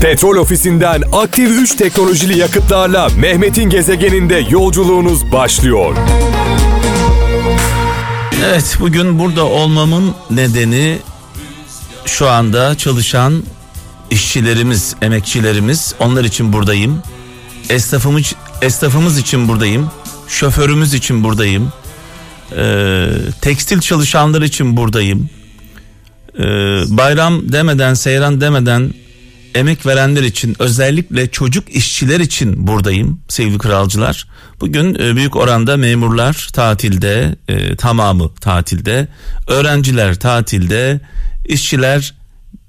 Petrol ofisinden aktif 3 teknolojili yakıtlarla Mehmet'in gezegeninde yolculuğunuz başlıyor. Evet bugün burada olmamın nedeni şu anda çalışan işçilerimiz, emekçilerimiz onlar için buradayım. Esnafımız, esnafımız için buradayım. Şoförümüz için buradayım. Ee, tekstil çalışanlar için buradayım. Ee, bayram demeden, seyran demeden emek verenler için özellikle çocuk işçiler için buradayım sevgili kralcılar. Bugün e, büyük oranda memurlar tatilde, e, tamamı tatilde, öğrenciler tatilde, işçiler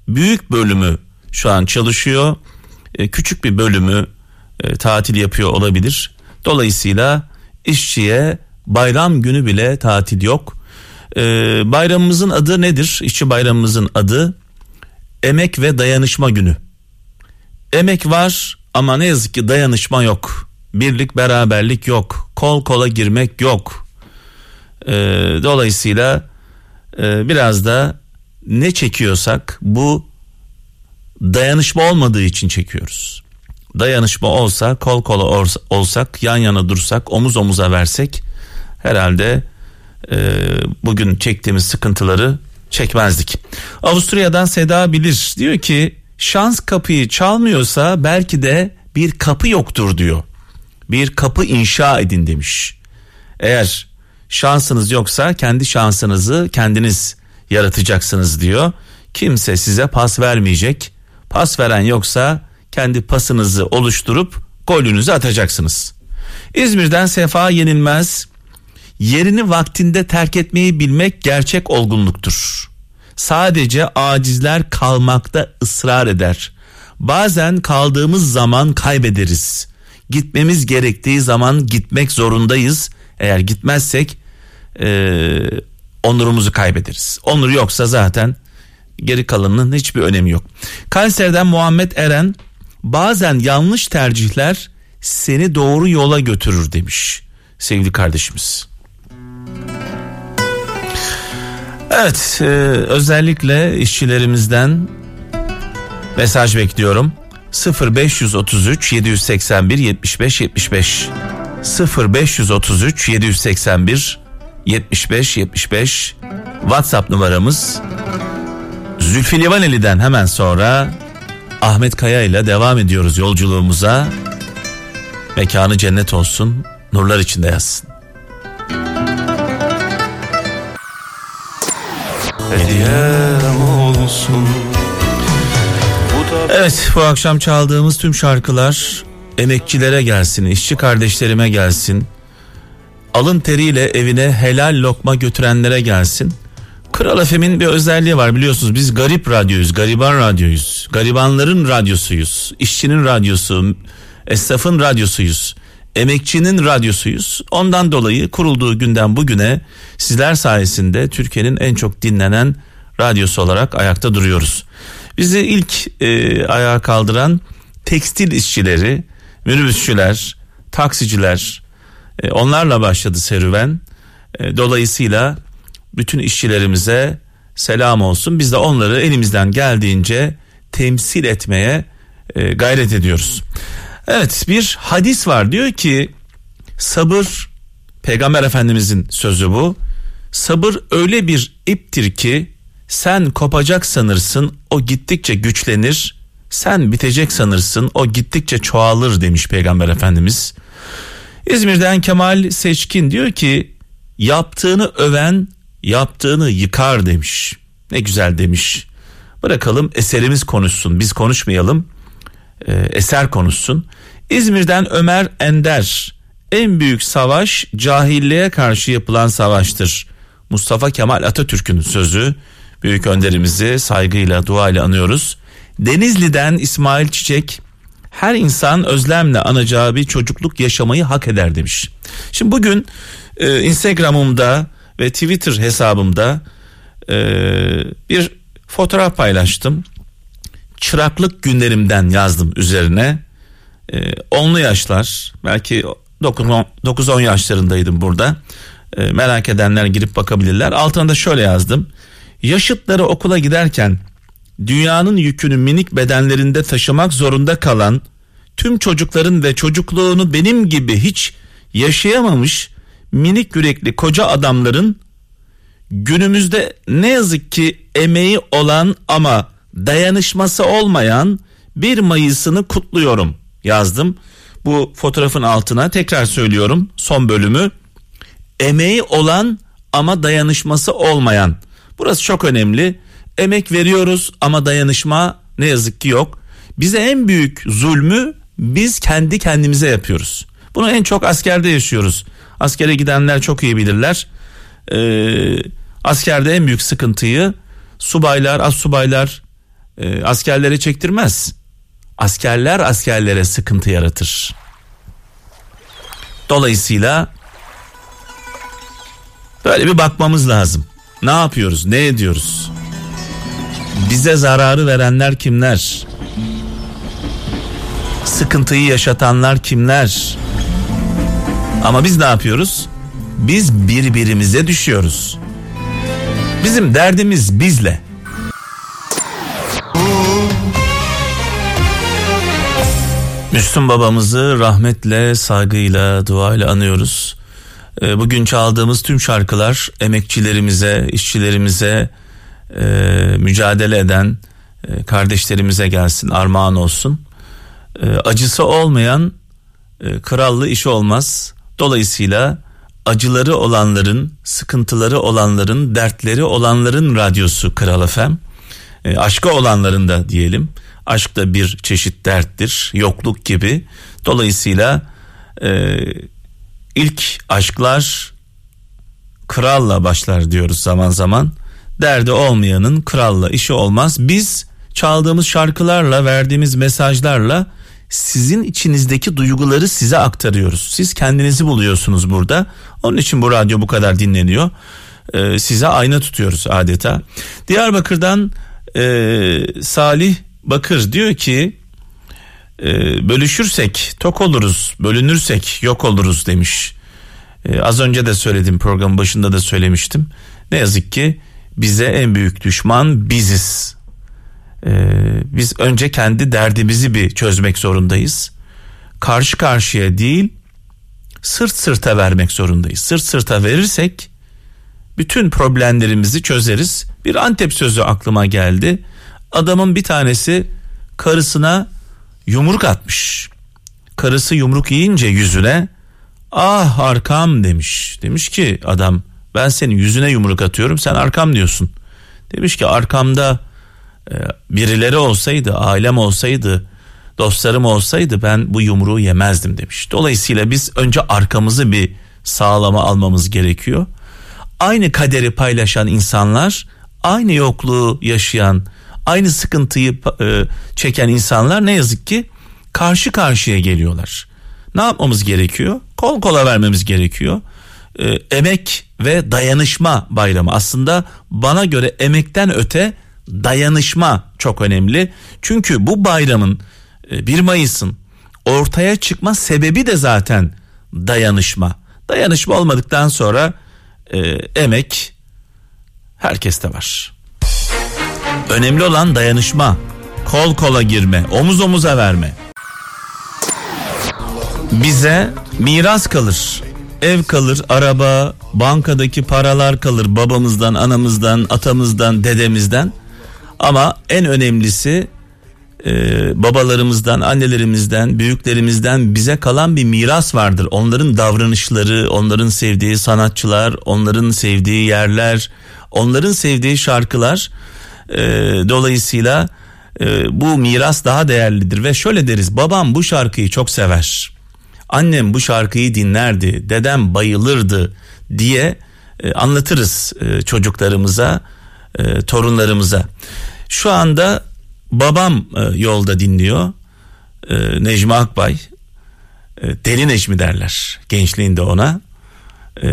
büyük bölümü şu an çalışıyor. E, küçük bir bölümü tatil yapıyor olabilir. Dolayısıyla işçiye bayram günü bile tatil yok. E, bayramımızın adı nedir? İşçi bayramımızın adı Emek ve Dayanışma Günü. Emek var ama ne yazık ki dayanışma yok. Birlik beraberlik yok. Kol kola girmek yok. Ee, dolayısıyla e, biraz da ne çekiyorsak bu dayanışma olmadığı için çekiyoruz. Dayanışma olsa kol kola olsak yan yana dursak omuz omuza versek herhalde e, bugün çektiğimiz sıkıntıları çekmezdik. Avusturya'dan Seda Bilir diyor ki şans kapıyı çalmıyorsa belki de bir kapı yoktur diyor. Bir kapı inşa edin demiş. Eğer şansınız yoksa kendi şansınızı kendiniz yaratacaksınız diyor. Kimse size pas vermeyecek. Pas veren yoksa kendi pasınızı oluşturup golünüzü atacaksınız. İzmir'den Sefa Yenilmez yerini vaktinde terk etmeyi bilmek gerçek olgunluktur. Sadece acizler kalmakta ısrar eder. Bazen kaldığımız zaman kaybederiz. Gitmemiz gerektiği zaman gitmek zorundayız. Eğer gitmezsek e, onurumuzu kaybederiz. Onur yoksa zaten geri kalanının hiçbir önemi yok. Kayseri'den Muhammed Eren bazen yanlış tercihler seni doğru yola götürür demiş sevgili kardeşimiz. Evet e, özellikle işçilerimizden mesaj bekliyorum. 0533 781 75 75 0533 781 75 75 WhatsApp numaramız Zülfü Livaneli'den hemen sonra Ahmet Kaya ile devam ediyoruz yolculuğumuza. Mekanı cennet olsun, nurlar içinde yazsın. Hediyem olsun. Evet bu akşam çaldığımız tüm şarkılar emekçilere gelsin, işçi kardeşlerime gelsin. Alın teriyle evine helal lokma götürenlere gelsin. Kral FM'in bir özelliği var biliyorsunuz biz garip radyoyuz, gariban radyoyuz. Garibanların radyosuyuz, işçinin radyosu, esnafın radyosuyuz. Emekçinin radyosuyuz. Ondan dolayı kurulduğu günden bugüne sizler sayesinde Türkiye'nin en çok dinlenen radyosu olarak ayakta duruyoruz. Bizi ilk e, ayağa kaldıran tekstil işçileri, minibüsçüler, taksiciler e, onlarla başladı serüven. E, dolayısıyla bütün işçilerimize selam olsun. Biz de onları elimizden geldiğince temsil etmeye e, gayret ediyoruz. Evet bir hadis var diyor ki sabır peygamber efendimizin sözü bu. Sabır öyle bir iptir ki sen kopacak sanırsın o gittikçe güçlenir. Sen bitecek sanırsın o gittikçe çoğalır demiş peygamber efendimiz. İzmir'den Kemal Seçkin diyor ki yaptığını öven yaptığını yıkar demiş. Ne güzel demiş. Bırakalım eserimiz konuşsun biz konuşmayalım. Ee, eser konuşsun. İzmir'den Ömer Ender en büyük savaş cahilliğe karşı yapılan savaştır. Mustafa Kemal Atatürk'ün sözü büyük önderimizi saygıyla duayla anıyoruz. Denizli'den İsmail Çiçek her insan özlemle anacağı bir çocukluk yaşamayı hak eder demiş. Şimdi bugün e, Instagram'ımda ve Twitter hesabımda e, bir fotoğraf paylaştım. Çıraklık günlerimden yazdım üzerine. E, onlu yaşlar belki 9-10 yaşlarındaydım burada. E, merak edenler girip bakabilirler. Altına da şöyle yazdım. Yaşıtları okula giderken dünyanın yükünü minik bedenlerinde taşımak zorunda kalan tüm çocukların ve çocukluğunu benim gibi hiç yaşayamamış minik yürekli koca adamların günümüzde ne yazık ki emeği olan ama dayanışması olmayan 1 Mayıs'ını kutluyorum yazdım. Bu fotoğrafın altına tekrar söylüyorum son bölümü. Emeği olan ama dayanışması olmayan. Burası çok önemli. Emek veriyoruz ama dayanışma ne yazık ki yok. Bize en büyük zulmü biz kendi kendimize yapıyoruz. Bunu en çok askerde yaşıyoruz. Askere gidenler çok iyi bilirler. Ee, askerde en büyük sıkıntıyı subaylar, az subaylar e, askerlere çektirmez. Askerler askerlere sıkıntı yaratır. Dolayısıyla böyle bir bakmamız lazım. Ne yapıyoruz? Ne ediyoruz? Bize zararı verenler kimler? Sıkıntıyı yaşatanlar kimler? Ama biz ne yapıyoruz? Biz birbirimize düşüyoruz. Bizim derdimiz bizle. Müslüm babamızı rahmetle, saygıyla, duayla anıyoruz. Ee, bugün çaldığımız tüm şarkılar emekçilerimize, işçilerimize, e, mücadele eden e, kardeşlerimize gelsin, armağan olsun. E, acısı olmayan krallı iş olmaz. Dolayısıyla acıları olanların, sıkıntıları olanların, dertleri olanların radyosu Kral FM. E, aşkı olanların da diyelim. Aşk da bir çeşit derttir, yokluk gibi. Dolayısıyla e, ilk aşklar kralla başlar diyoruz zaman zaman. Derdi olmayanın kralla işi olmaz. Biz çaldığımız şarkılarla, verdiğimiz mesajlarla sizin içinizdeki duyguları size aktarıyoruz. Siz kendinizi buluyorsunuz burada. Onun için bu radyo bu kadar dinleniyor. Ee, size ayna tutuyoruz adeta. Diyarbakır'dan e, Salih Bakır diyor ki e, bölüşürsek tok oluruz, bölünürsek yok oluruz demiş. E, az önce de söyledim programın başında da söylemiştim. Ne yazık ki bize en büyük düşman biziz. Ee, biz önce kendi derdimizi bir çözmek zorundayız. Karşı karşıya değil sırt sırta vermek zorundayız. Sırt sırta verirsek bütün problemlerimizi çözeriz. Bir Antep sözü aklıma geldi. Adamın bir tanesi karısına yumruk atmış. Karısı yumruk yiyince yüzüne ah arkam demiş. Demiş ki adam ben senin yüzüne yumruk atıyorum sen arkam diyorsun. Demiş ki arkamda e, birileri olsaydı ailem olsaydı dostlarım olsaydı ben bu yumruğu yemezdim demiş. Dolayısıyla biz önce arkamızı bir sağlama almamız gerekiyor. Aynı kaderi paylaşan insanlar aynı yokluğu yaşayan aynı sıkıntıyı e, çeken insanlar ne yazık ki karşı karşıya geliyorlar. Ne yapmamız gerekiyor? Kol kola vermemiz gerekiyor. E, emek ve dayanışma bayramı aslında bana göre emekten öte dayanışma çok önemli. Çünkü bu bayramın 1 Mayıs'ın ortaya çıkma sebebi de zaten dayanışma. Dayanışma olmadıktan sonra e, emek herkeste var. Önemli olan dayanışma, kol kola girme, omuz omuza verme. Bize miras kalır. Ev kalır, araba, bankadaki paralar kalır babamızdan, anamızdan, atamızdan, dedemizden. Ama en önemlisi e, babalarımızdan, annelerimizden, büyüklerimizden bize kalan bir miras vardır. Onların davranışları, onların sevdiği sanatçılar, onların sevdiği yerler, onların sevdiği şarkılar. E, dolayısıyla e, bu miras daha değerlidir ve şöyle deriz babam bu şarkıyı çok sever. Annem bu şarkıyı dinlerdi, dedem bayılırdı diye e, anlatırız e, çocuklarımıza, e, torunlarımıza. Şu anda babam e, yolda dinliyor. E, Necmi Akbay. E, deli Necmi derler gençliğinde ona. E,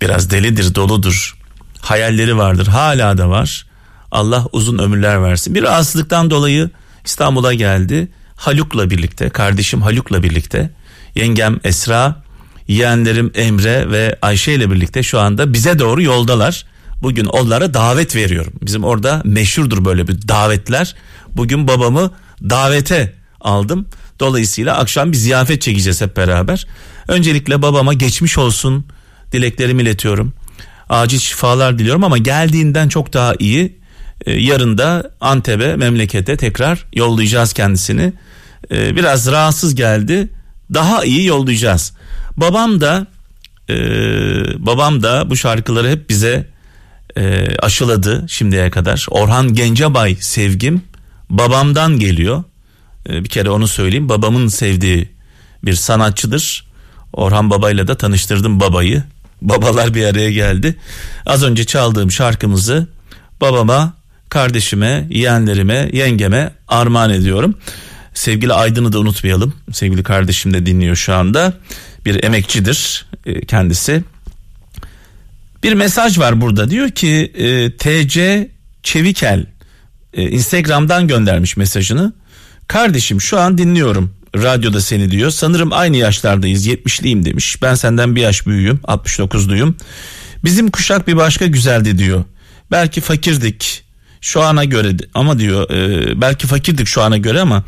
biraz delidir, doludur. Hayalleri vardır, hala da var. Allah uzun ömürler versin. Bir rahatsızlıktan dolayı İstanbul'a geldi. Haluk'la birlikte, kardeşim Haluk'la birlikte, yengem Esra, yeğenlerim Emre ve Ayşe ile birlikte şu anda bize doğru yoldalar. Bugün onlara davet veriyorum. Bizim orada meşhurdur böyle bir davetler. Bugün babamı davete aldım. Dolayısıyla akşam bir ziyafet çekeceğiz hep beraber. Öncelikle babama geçmiş olsun dileklerimi iletiyorum. Acil şifalar diliyorum ama geldiğinden çok daha iyi. Ee, yarın da Antep'e memlekete tekrar yollayacağız kendisini. Ee, biraz rahatsız geldi. Daha iyi yollayacağız. Babam da e, babam da bu şarkıları hep bize e, aşıladı şimdiye kadar. Orhan Gencebay sevgim babamdan geliyor. E, bir kere onu söyleyeyim. Babamın sevdiği bir sanatçıdır. Orhan Baba'yla da tanıştırdım babayı. Babalar bir araya geldi. Az önce çaldığım şarkımızı babama, kardeşime, yeğenlerime, yengeme armağan ediyorum. Sevgili Aydın'ı da unutmayalım. Sevgili kardeşim de dinliyor şu anda. Bir emekçidir e, kendisi. Bir mesaj var burada diyor ki e, TC Çevikel e, Instagram'dan göndermiş mesajını. Kardeşim şu an dinliyorum radyoda seni diyor. Sanırım aynı yaşlardayız 70'liyim demiş. Ben senden bir yaş büyüğüm 69'luyum. Bizim kuşak bir başka güzeldi diyor. Belki fakirdik şu ana göre ama diyor e, belki fakirdik şu ana göre ama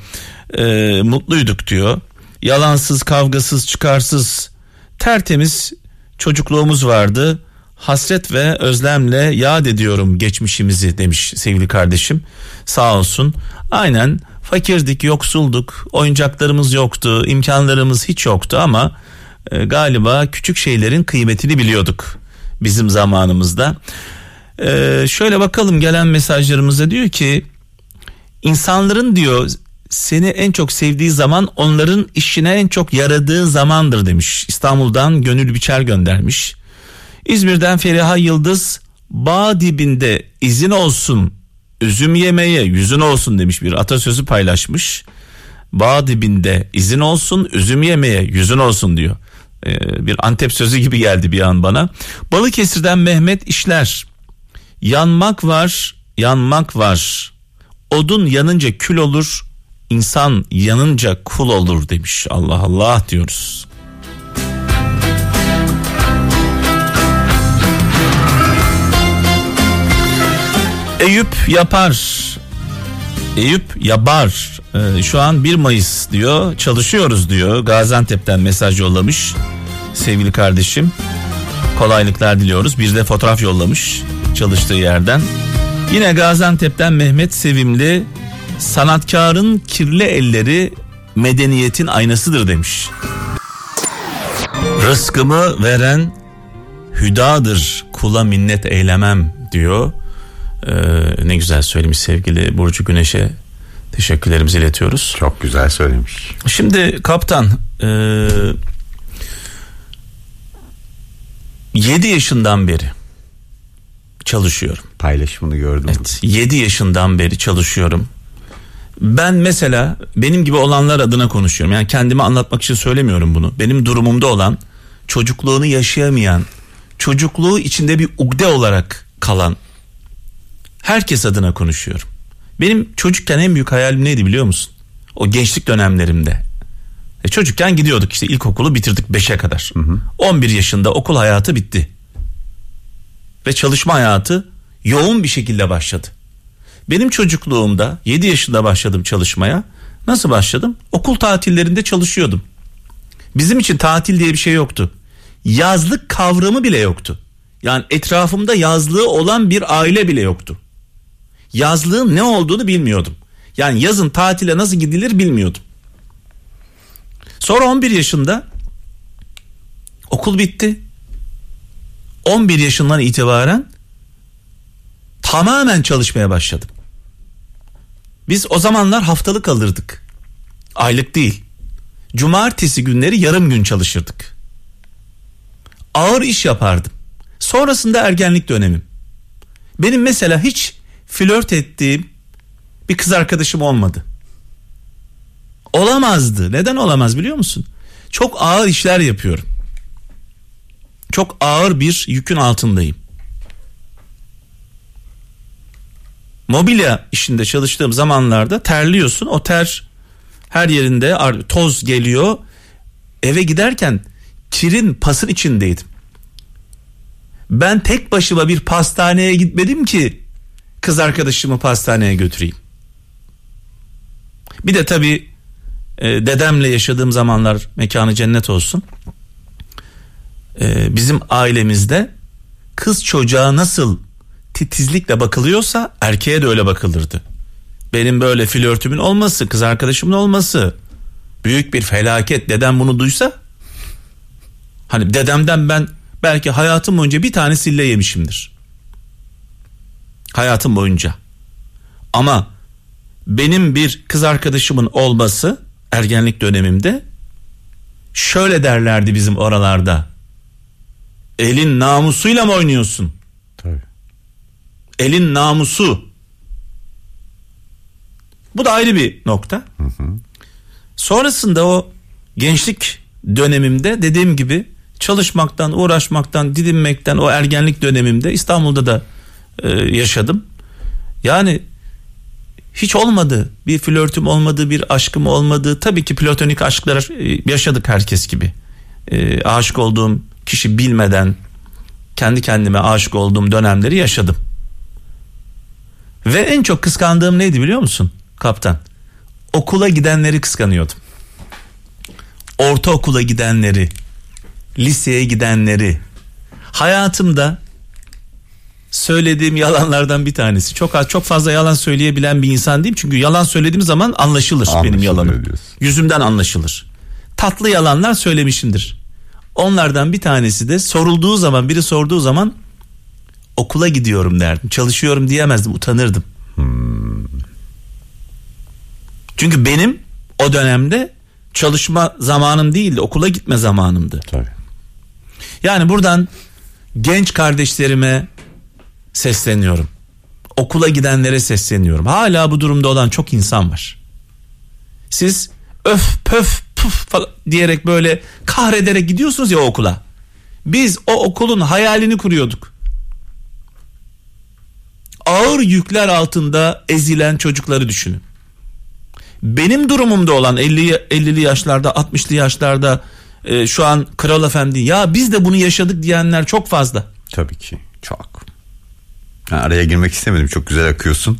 e, mutluyduk diyor. Yalansız kavgasız çıkarsız tertemiz çocukluğumuz vardı. Hasret ve özlemle yad ediyorum geçmişimizi demiş sevgili kardeşim. Sağ olsun. Aynen fakirdik, yoksulduk, oyuncaklarımız yoktu, imkanlarımız hiç yoktu ama e, galiba küçük şeylerin kıymetini biliyorduk bizim zamanımızda. E, şöyle bakalım gelen mesajlarımızda diyor ki insanların diyor seni en çok sevdiği zaman onların işine en çok yaradığı zamandır demiş. İstanbul'dan Gönül Biçer göndermiş. İzmir'den Feriha Yıldız bağ dibinde izin olsun üzüm yemeye yüzün olsun demiş bir atasözü paylaşmış. Bağ dibinde izin olsun üzüm yemeye yüzün olsun diyor. Ee, bir Antep sözü gibi geldi bir an bana. Balıkesir'den Mehmet İşler. Yanmak var, yanmak var. Odun yanınca kül olur, insan yanınca kul olur demiş. Allah Allah diyoruz. Eyüp yapar. Eyüp yapar. Ee, şu an 1 Mayıs diyor. Çalışıyoruz diyor. Gaziantep'ten mesaj yollamış. Sevgili kardeşim. Kolaylıklar diliyoruz. Bir de fotoğraf yollamış çalıştığı yerden. Yine Gaziantep'ten Mehmet Sevimli sanatkarın kirli elleri medeniyetin aynasıdır demiş. Rızkımı veren hüdadır kula minnet eylemem diyor. Ee, ne güzel söylemiş sevgili Burcu Güneş'e teşekkürlerimizi iletiyoruz. Çok güzel söylemiş. Şimdi kaptan e, 7 yaşından beri çalışıyorum. Paylaşımını gördüm. Evet 7 yaşından beri çalışıyorum. Ben mesela benim gibi olanlar adına konuşuyorum. Yani kendimi anlatmak için söylemiyorum bunu. Benim durumumda olan çocukluğunu yaşayamayan, çocukluğu içinde bir ugde olarak kalan herkes adına konuşuyorum. Benim çocukken en büyük hayalim neydi biliyor musun? O gençlik dönemlerimde. E çocukken gidiyorduk işte ilkokulu bitirdik 5'e kadar. Hı hı. 11 yaşında okul hayatı bitti. Ve çalışma hayatı yoğun bir şekilde başladı. Benim çocukluğumda 7 yaşında başladım çalışmaya. Nasıl başladım? Okul tatillerinde çalışıyordum. Bizim için tatil diye bir şey yoktu. Yazlık kavramı bile yoktu. Yani etrafımda yazlığı olan bir aile bile yoktu. Yazlığın ne olduğunu bilmiyordum. Yani yazın tatile nasıl gidilir bilmiyordum. Sonra 11 yaşında okul bitti. 11 yaşından itibaren tamamen çalışmaya başladım. Biz o zamanlar haftalık alırdık. Aylık değil. Cumartesi günleri yarım gün çalışırdık. Ağır iş yapardım. Sonrasında ergenlik dönemim. Benim mesela hiç flört ettiğim bir kız arkadaşım olmadı. Olamazdı. Neden olamaz biliyor musun? Çok ağır işler yapıyorum. Çok ağır bir yükün altındayım. Mobilya işinde çalıştığım zamanlarda terliyorsun. O ter her yerinde toz geliyor. Eve giderken kirin pasın içindeydim. Ben tek başıma bir pastaneye gitmedim ki kız arkadaşımı pastaneye götüreyim. Bir de tabii e, dedemle yaşadığım zamanlar mekanı cennet olsun. E, bizim ailemizde kız çocuğa nasıl titizlikle bakılıyorsa erkeğe de öyle bakılırdı. Benim böyle flörtümün olması, kız arkadaşımın olması büyük bir felaket. Dedem bunu duysa hani dedemden ben belki hayatım boyunca bir tane sille yemişimdir. Hayatım boyunca. Ama benim bir kız arkadaşımın olması ergenlik dönemimde şöyle derlerdi bizim oralarda. Elin namusuyla mı oynuyorsun? Tabii. Elin namusu. Bu da ayrı bir nokta. Sonrasında o gençlik dönemimde dediğim gibi çalışmaktan, uğraşmaktan, didinmekten o ergenlik dönemimde İstanbul'da da e, yaşadım. Yani hiç olmadı. Bir flörtüm olmadı, bir aşkım olmadı. Tabii ki platonik aşklar e, yaşadık herkes gibi. E, aşık olduğum kişi bilmeden kendi kendime aşık olduğum dönemleri yaşadım. Ve en çok kıskandığım neydi biliyor musun kaptan? Okula gidenleri kıskanıyordum. Ortaokula gidenleri, liseye gidenleri. Hayatımda söylediğim yalanlardan bir tanesi. Çok az çok fazla yalan söyleyebilen bir insan değilim. Çünkü yalan söylediğim zaman anlaşılır, benim Anlaşılır yalanım. diyorsun. Yüzümden anlaşılır. Tatlı yalanlar söylemişimdir. Onlardan bir tanesi de sorulduğu zaman biri sorduğu zaman okula gidiyorum derdim. Çalışıyorum diyemezdim utanırdım. Çünkü benim o dönemde çalışma zamanım değildi okula gitme zamanımdı. Tabii. Yani buradan genç kardeşlerime sesleniyorum. Okula gidenlere sesleniyorum. Hala bu durumda olan çok insan var. Siz öf pöf puf falan diyerek böyle kahrederek gidiyorsunuz ya okula. Biz o okulun hayalini kuruyorduk. Ağır yükler altında ezilen çocukları düşünün. Benim durumumda olan 50 50'li yaşlarda, 60'lı yaşlarda e, şu an kral efendi ya biz de bunu yaşadık diyenler çok fazla. Tabii ki. Çok. Ha, araya girmek istemedim. Çok güzel akıyorsun.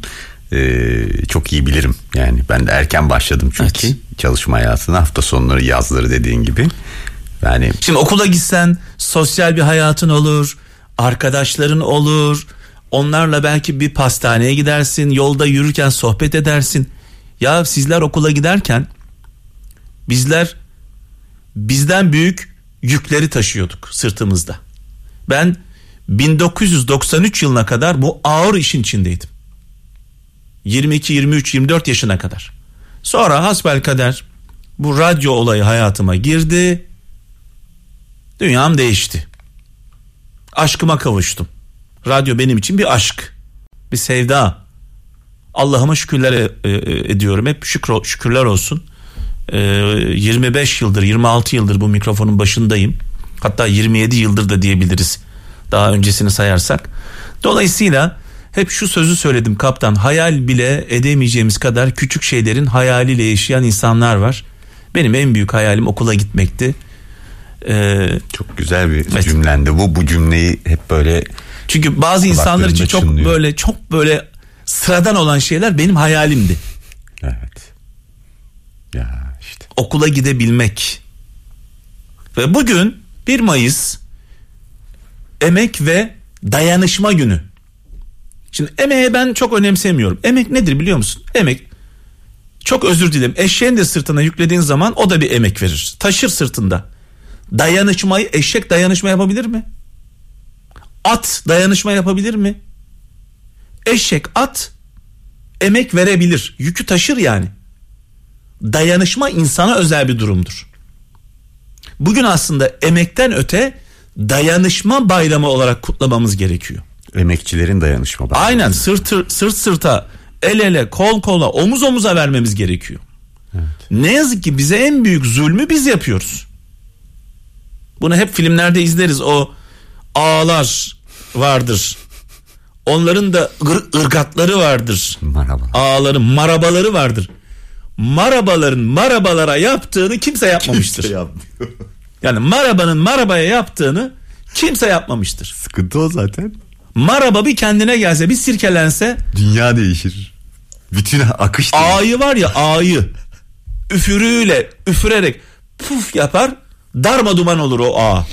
Ee, çok iyi bilirim. Yani ben de erken başladım çünkü Evet. Çalışma hayatına. Hafta sonları yazları dediğin gibi. Yani Şimdi okula gitsen sosyal bir hayatın olur, arkadaşların olur. Onlarla belki bir pastaneye gidersin, yolda yürürken sohbet edersin. Ya sizler okula giderken bizler bizden büyük yükleri taşıyorduk sırtımızda. Ben 1993 yılına kadar bu ağır işin içindeydim. 22, 23, 24 yaşına kadar. Sonra hasbelkader bu radyo olayı hayatıma girdi. Dünyam değişti. Aşkıma kavuştum. Radyo benim için bir aşk. Bir sevda. Allah'ıma şükürler e- e- ediyorum. Hep şükür, şükürler olsun. Ee, 25 yıldır 26 yıldır bu mikrofonun başındayım. Hatta 27 yıldır da diyebiliriz. Daha öncesini sayarsak. Dolayısıyla hep şu sözü söyledim kaptan. Hayal bile edemeyeceğimiz kadar küçük şeylerin hayaliyle yaşayan insanlar var. Benim en büyük hayalim okula gitmekti. Ee, çok güzel bir Evet. cümlendi. Bu bu cümleyi hep böyle Çünkü bazı insanlar için çok çınlıyor. böyle çok böyle sıradan olan şeyler benim hayalimdi. evet. Ya işte. Okula gidebilmek. Ve bugün 1 Mayıs emek ve dayanışma günü. Şimdi emeğe ben çok önemsemiyorum. Emek nedir biliyor musun? Emek çok özür dilerim. Eşeğin de sırtına yüklediğin zaman o da bir emek verir. Taşır sırtında. Dayanışmayı eşek dayanışma yapabilir mi? At dayanışma yapabilir mi? Eşek at emek verebilir. Yükü taşır yani. Dayanışma insana özel bir durumdur. Bugün aslında emekten öte dayanışma bayramı olarak kutlamamız gerekiyor. Emekçilerin dayanışma. bayramı. Aynen sırt, sırt sırta, el ele, kol kola, omuz omuza vermemiz gerekiyor. Ne yazık ki bize en büyük zulmü biz yapıyoruz. Bunu hep filmlerde izleriz. O ağalar vardır. Onların da ır- ırgatları vardır. Merhaba. Ağaların marabaları vardır. Marabaların marabalara yaptığını kimse yapmamıştır. Yani marabanın marabaya yaptığını Kimse yapmamıştır. Sıkıntı o zaten. Maraba bir kendine gelse bir sirkelense Dünya değişir. Bütün akış değişir. ağayı var ya ağayı üfürüyle üfürerek puf yapar darma duman olur o ağ.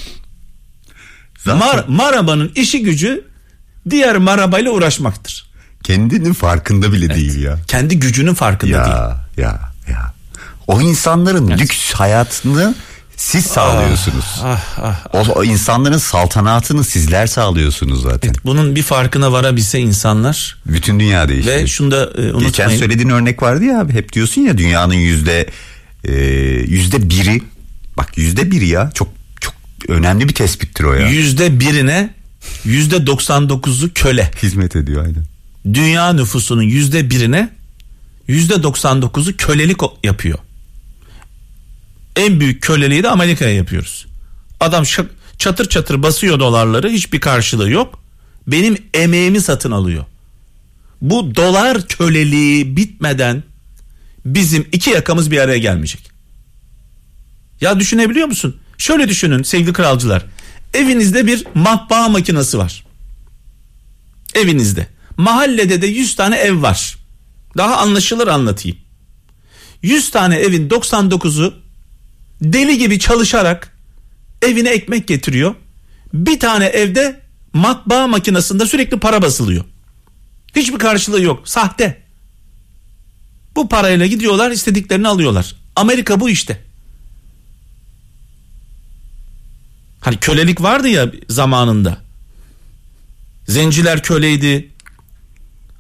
Zaten Mar Maraba'nın işi gücü diğer marabayla uğraşmaktır. kendinin farkında bile değil ya. Kendi gücünün farkında değil. Ya ya ya. O insanların lüks hayatını siz sağlıyorsunuz. Ah, O, o insanların saltanatını sizler sağlıyorsunuz zaten. Bunun bir farkına varabilse insanlar Bütün dünya değişti. ve şunu da e, unutmayın. Geçen söylediğin örnek vardı ya abi hep diyorsun ya dünyanın yüzde e, yüzde biri bak yüzde biri ya çok çok önemli bir tespittir o ya. Yüzde birine yüzde 99'u köle. Hizmet ediyor aynen. Dünya nüfusunun yüzde birine yüzde 99'u kölelik o- yapıyor. En büyük köleliği de Amerika'ya yapıyoruz. Adam şak- çatır çatır basıyor dolarları hiçbir karşılığı yok. Benim emeğimi satın alıyor. Bu dolar köleliği bitmeden bizim iki yakamız bir araya gelmeyecek. Ya düşünebiliyor musun? Şöyle düşünün sevgili kralcılar. Evinizde bir matbaa makinesi var. Evinizde. Mahallede de 100 tane ev var. Daha anlaşılır anlatayım. 100 tane evin 99'u deli gibi çalışarak evine ekmek getiriyor. Bir tane evde matbaa makinesinde sürekli para basılıyor. Hiçbir karşılığı yok. Sahte. Bu parayla gidiyorlar istediklerini alıyorlar. Amerika bu işte. Hani kölelik vardı ya zamanında. Zenciler köleydi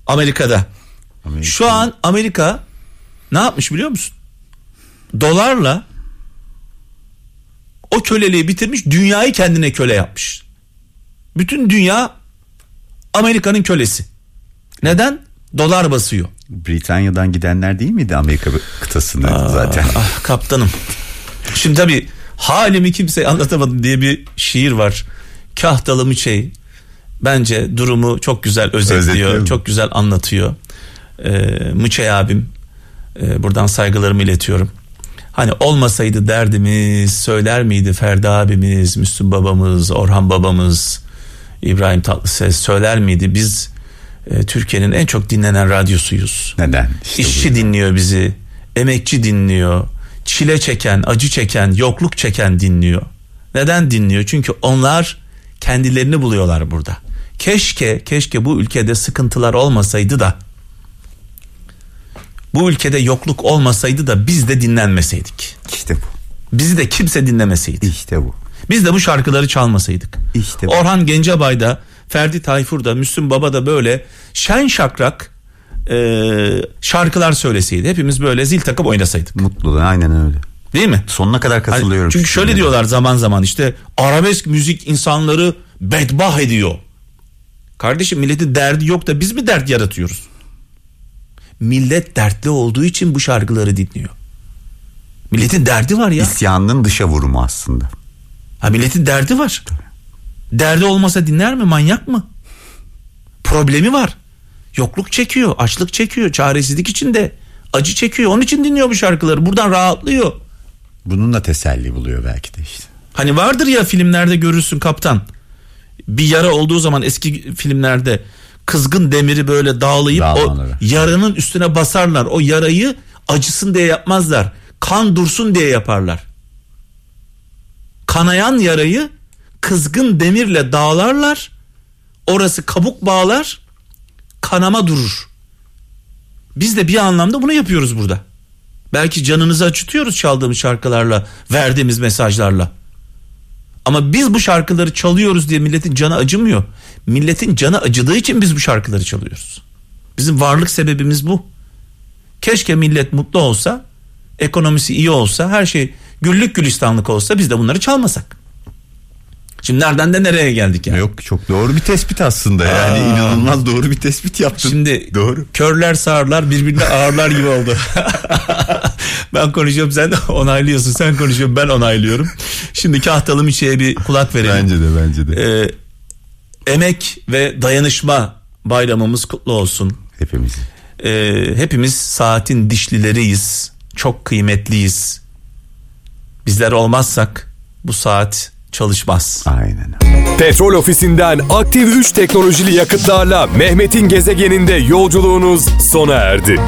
Amerika'da. Amerika. Şu an Amerika ne yapmış biliyor musun? Dolarla o köleliği bitirmiş dünyayı kendine köle yapmış. Bütün dünya Amerika'nın kölesi. Neden? Dolar basıyor. Britanya'dan gidenler değil miydi Amerika kıtasında zaten? Ah kaptanım. Şimdi tabii halimi kimseye anlatamadım diye bir şiir var. Kahtalı şey bence durumu çok güzel Özetliyor çok güzel anlatıyor. Ee, Müçey abim e, buradan saygılarımı iletiyorum. Hani olmasaydı derdimiz söyler miydi Ferdi abimiz, Müslüm babamız, Orhan babamız, İbrahim Tatlıses söyler miydi? Biz e, Türkiye'nin en çok dinlenen radyosuyuz. Neden? İşte İşçi bu. dinliyor bizi, emekçi dinliyor, çile çeken, acı çeken, yokluk çeken dinliyor. Neden dinliyor? Çünkü onlar kendilerini buluyorlar burada. Keşke, keşke bu ülkede sıkıntılar olmasaydı da bu ülkede yokluk olmasaydı da biz de dinlenmeseydik. İşte bu. Bizi de kimse dinlemeseydi. İşte bu. Biz de bu şarkıları çalmasaydık. İşte bu. Orhan Gencebay da Ferdi Tayfur da Müslüm Baba da böyle şen şakrak e, şarkılar söyleseydi. Hepimiz böyle zil takıp oynasaydık. Mutlu aynen öyle. Değil mi? Sonuna kadar Hani katılıyorum. çünkü şöyle Fikrine. diyorlar zaman zaman işte arabesk müzik insanları bedbah ediyor. Kardeşim milletin derdi yok da biz mi dert yaratıyoruz? Millet dertli olduğu için bu şarkıları dinliyor. Milletin derdi var ya. İsyanın dışa vurumu aslında. Ha milletin derdi var. Derdi olmasa dinler mi? Manyak mı? Problemi var. Yokluk çekiyor, açlık çekiyor, çaresizlik içinde. Acı çekiyor. Onun için dinliyor bu şarkıları. Buradan rahatlıyor. Bununla teselli buluyor belki de işte. Hani vardır ya filmlerde görürsün kaptan. Bir yara olduğu zaman eski filmlerde kızgın demiri böyle dağlayıp o Dağlanır. yaranın üstüne basarlar. O yarayı acısın diye yapmazlar. Kan dursun diye yaparlar. Kanayan yarayı kızgın demirle dağlarlar. Orası kabuk bağlar. Kanama durur. Biz de bir anlamda bunu yapıyoruz burada. Belki canınızı acıtıyoruz çaldığımız şarkılarla, verdiğimiz mesajlarla. Ama biz bu şarkıları çalıyoruz diye milletin canı acımıyor. Milletin canı acıdığı için biz bu şarkıları çalıyoruz. Bizim varlık sebebimiz bu. Keşke millet mutlu olsa, ekonomisi iyi olsa, her şey güllük gülistanlık olsa biz de bunları çalmasak. Şimdi nereden de nereye geldik yani? Yok çok doğru bir tespit aslında yani Aa. inanılmaz doğru bir tespit yaptın. Şimdi doğru. körler sağırlar birbirine ağırlar gibi oldu. ben konuşuyorum sen onaylıyorsun. Sen konuşuyorsun ben onaylıyorum. Şimdi kahtalım içeye bir kulak verelim. Bence de bence de. Ee, emek ve dayanışma bayramımız kutlu olsun. Hepimiz. Ee, hepimiz saatin dişlileriyiz. Çok kıymetliyiz. Bizler olmazsak bu saat çalışmaz. Aynen. Petrol ofisinden aktif 3 teknolojili yakıtlarla Mehmet'in gezegeninde yolculuğunuz sona erdi.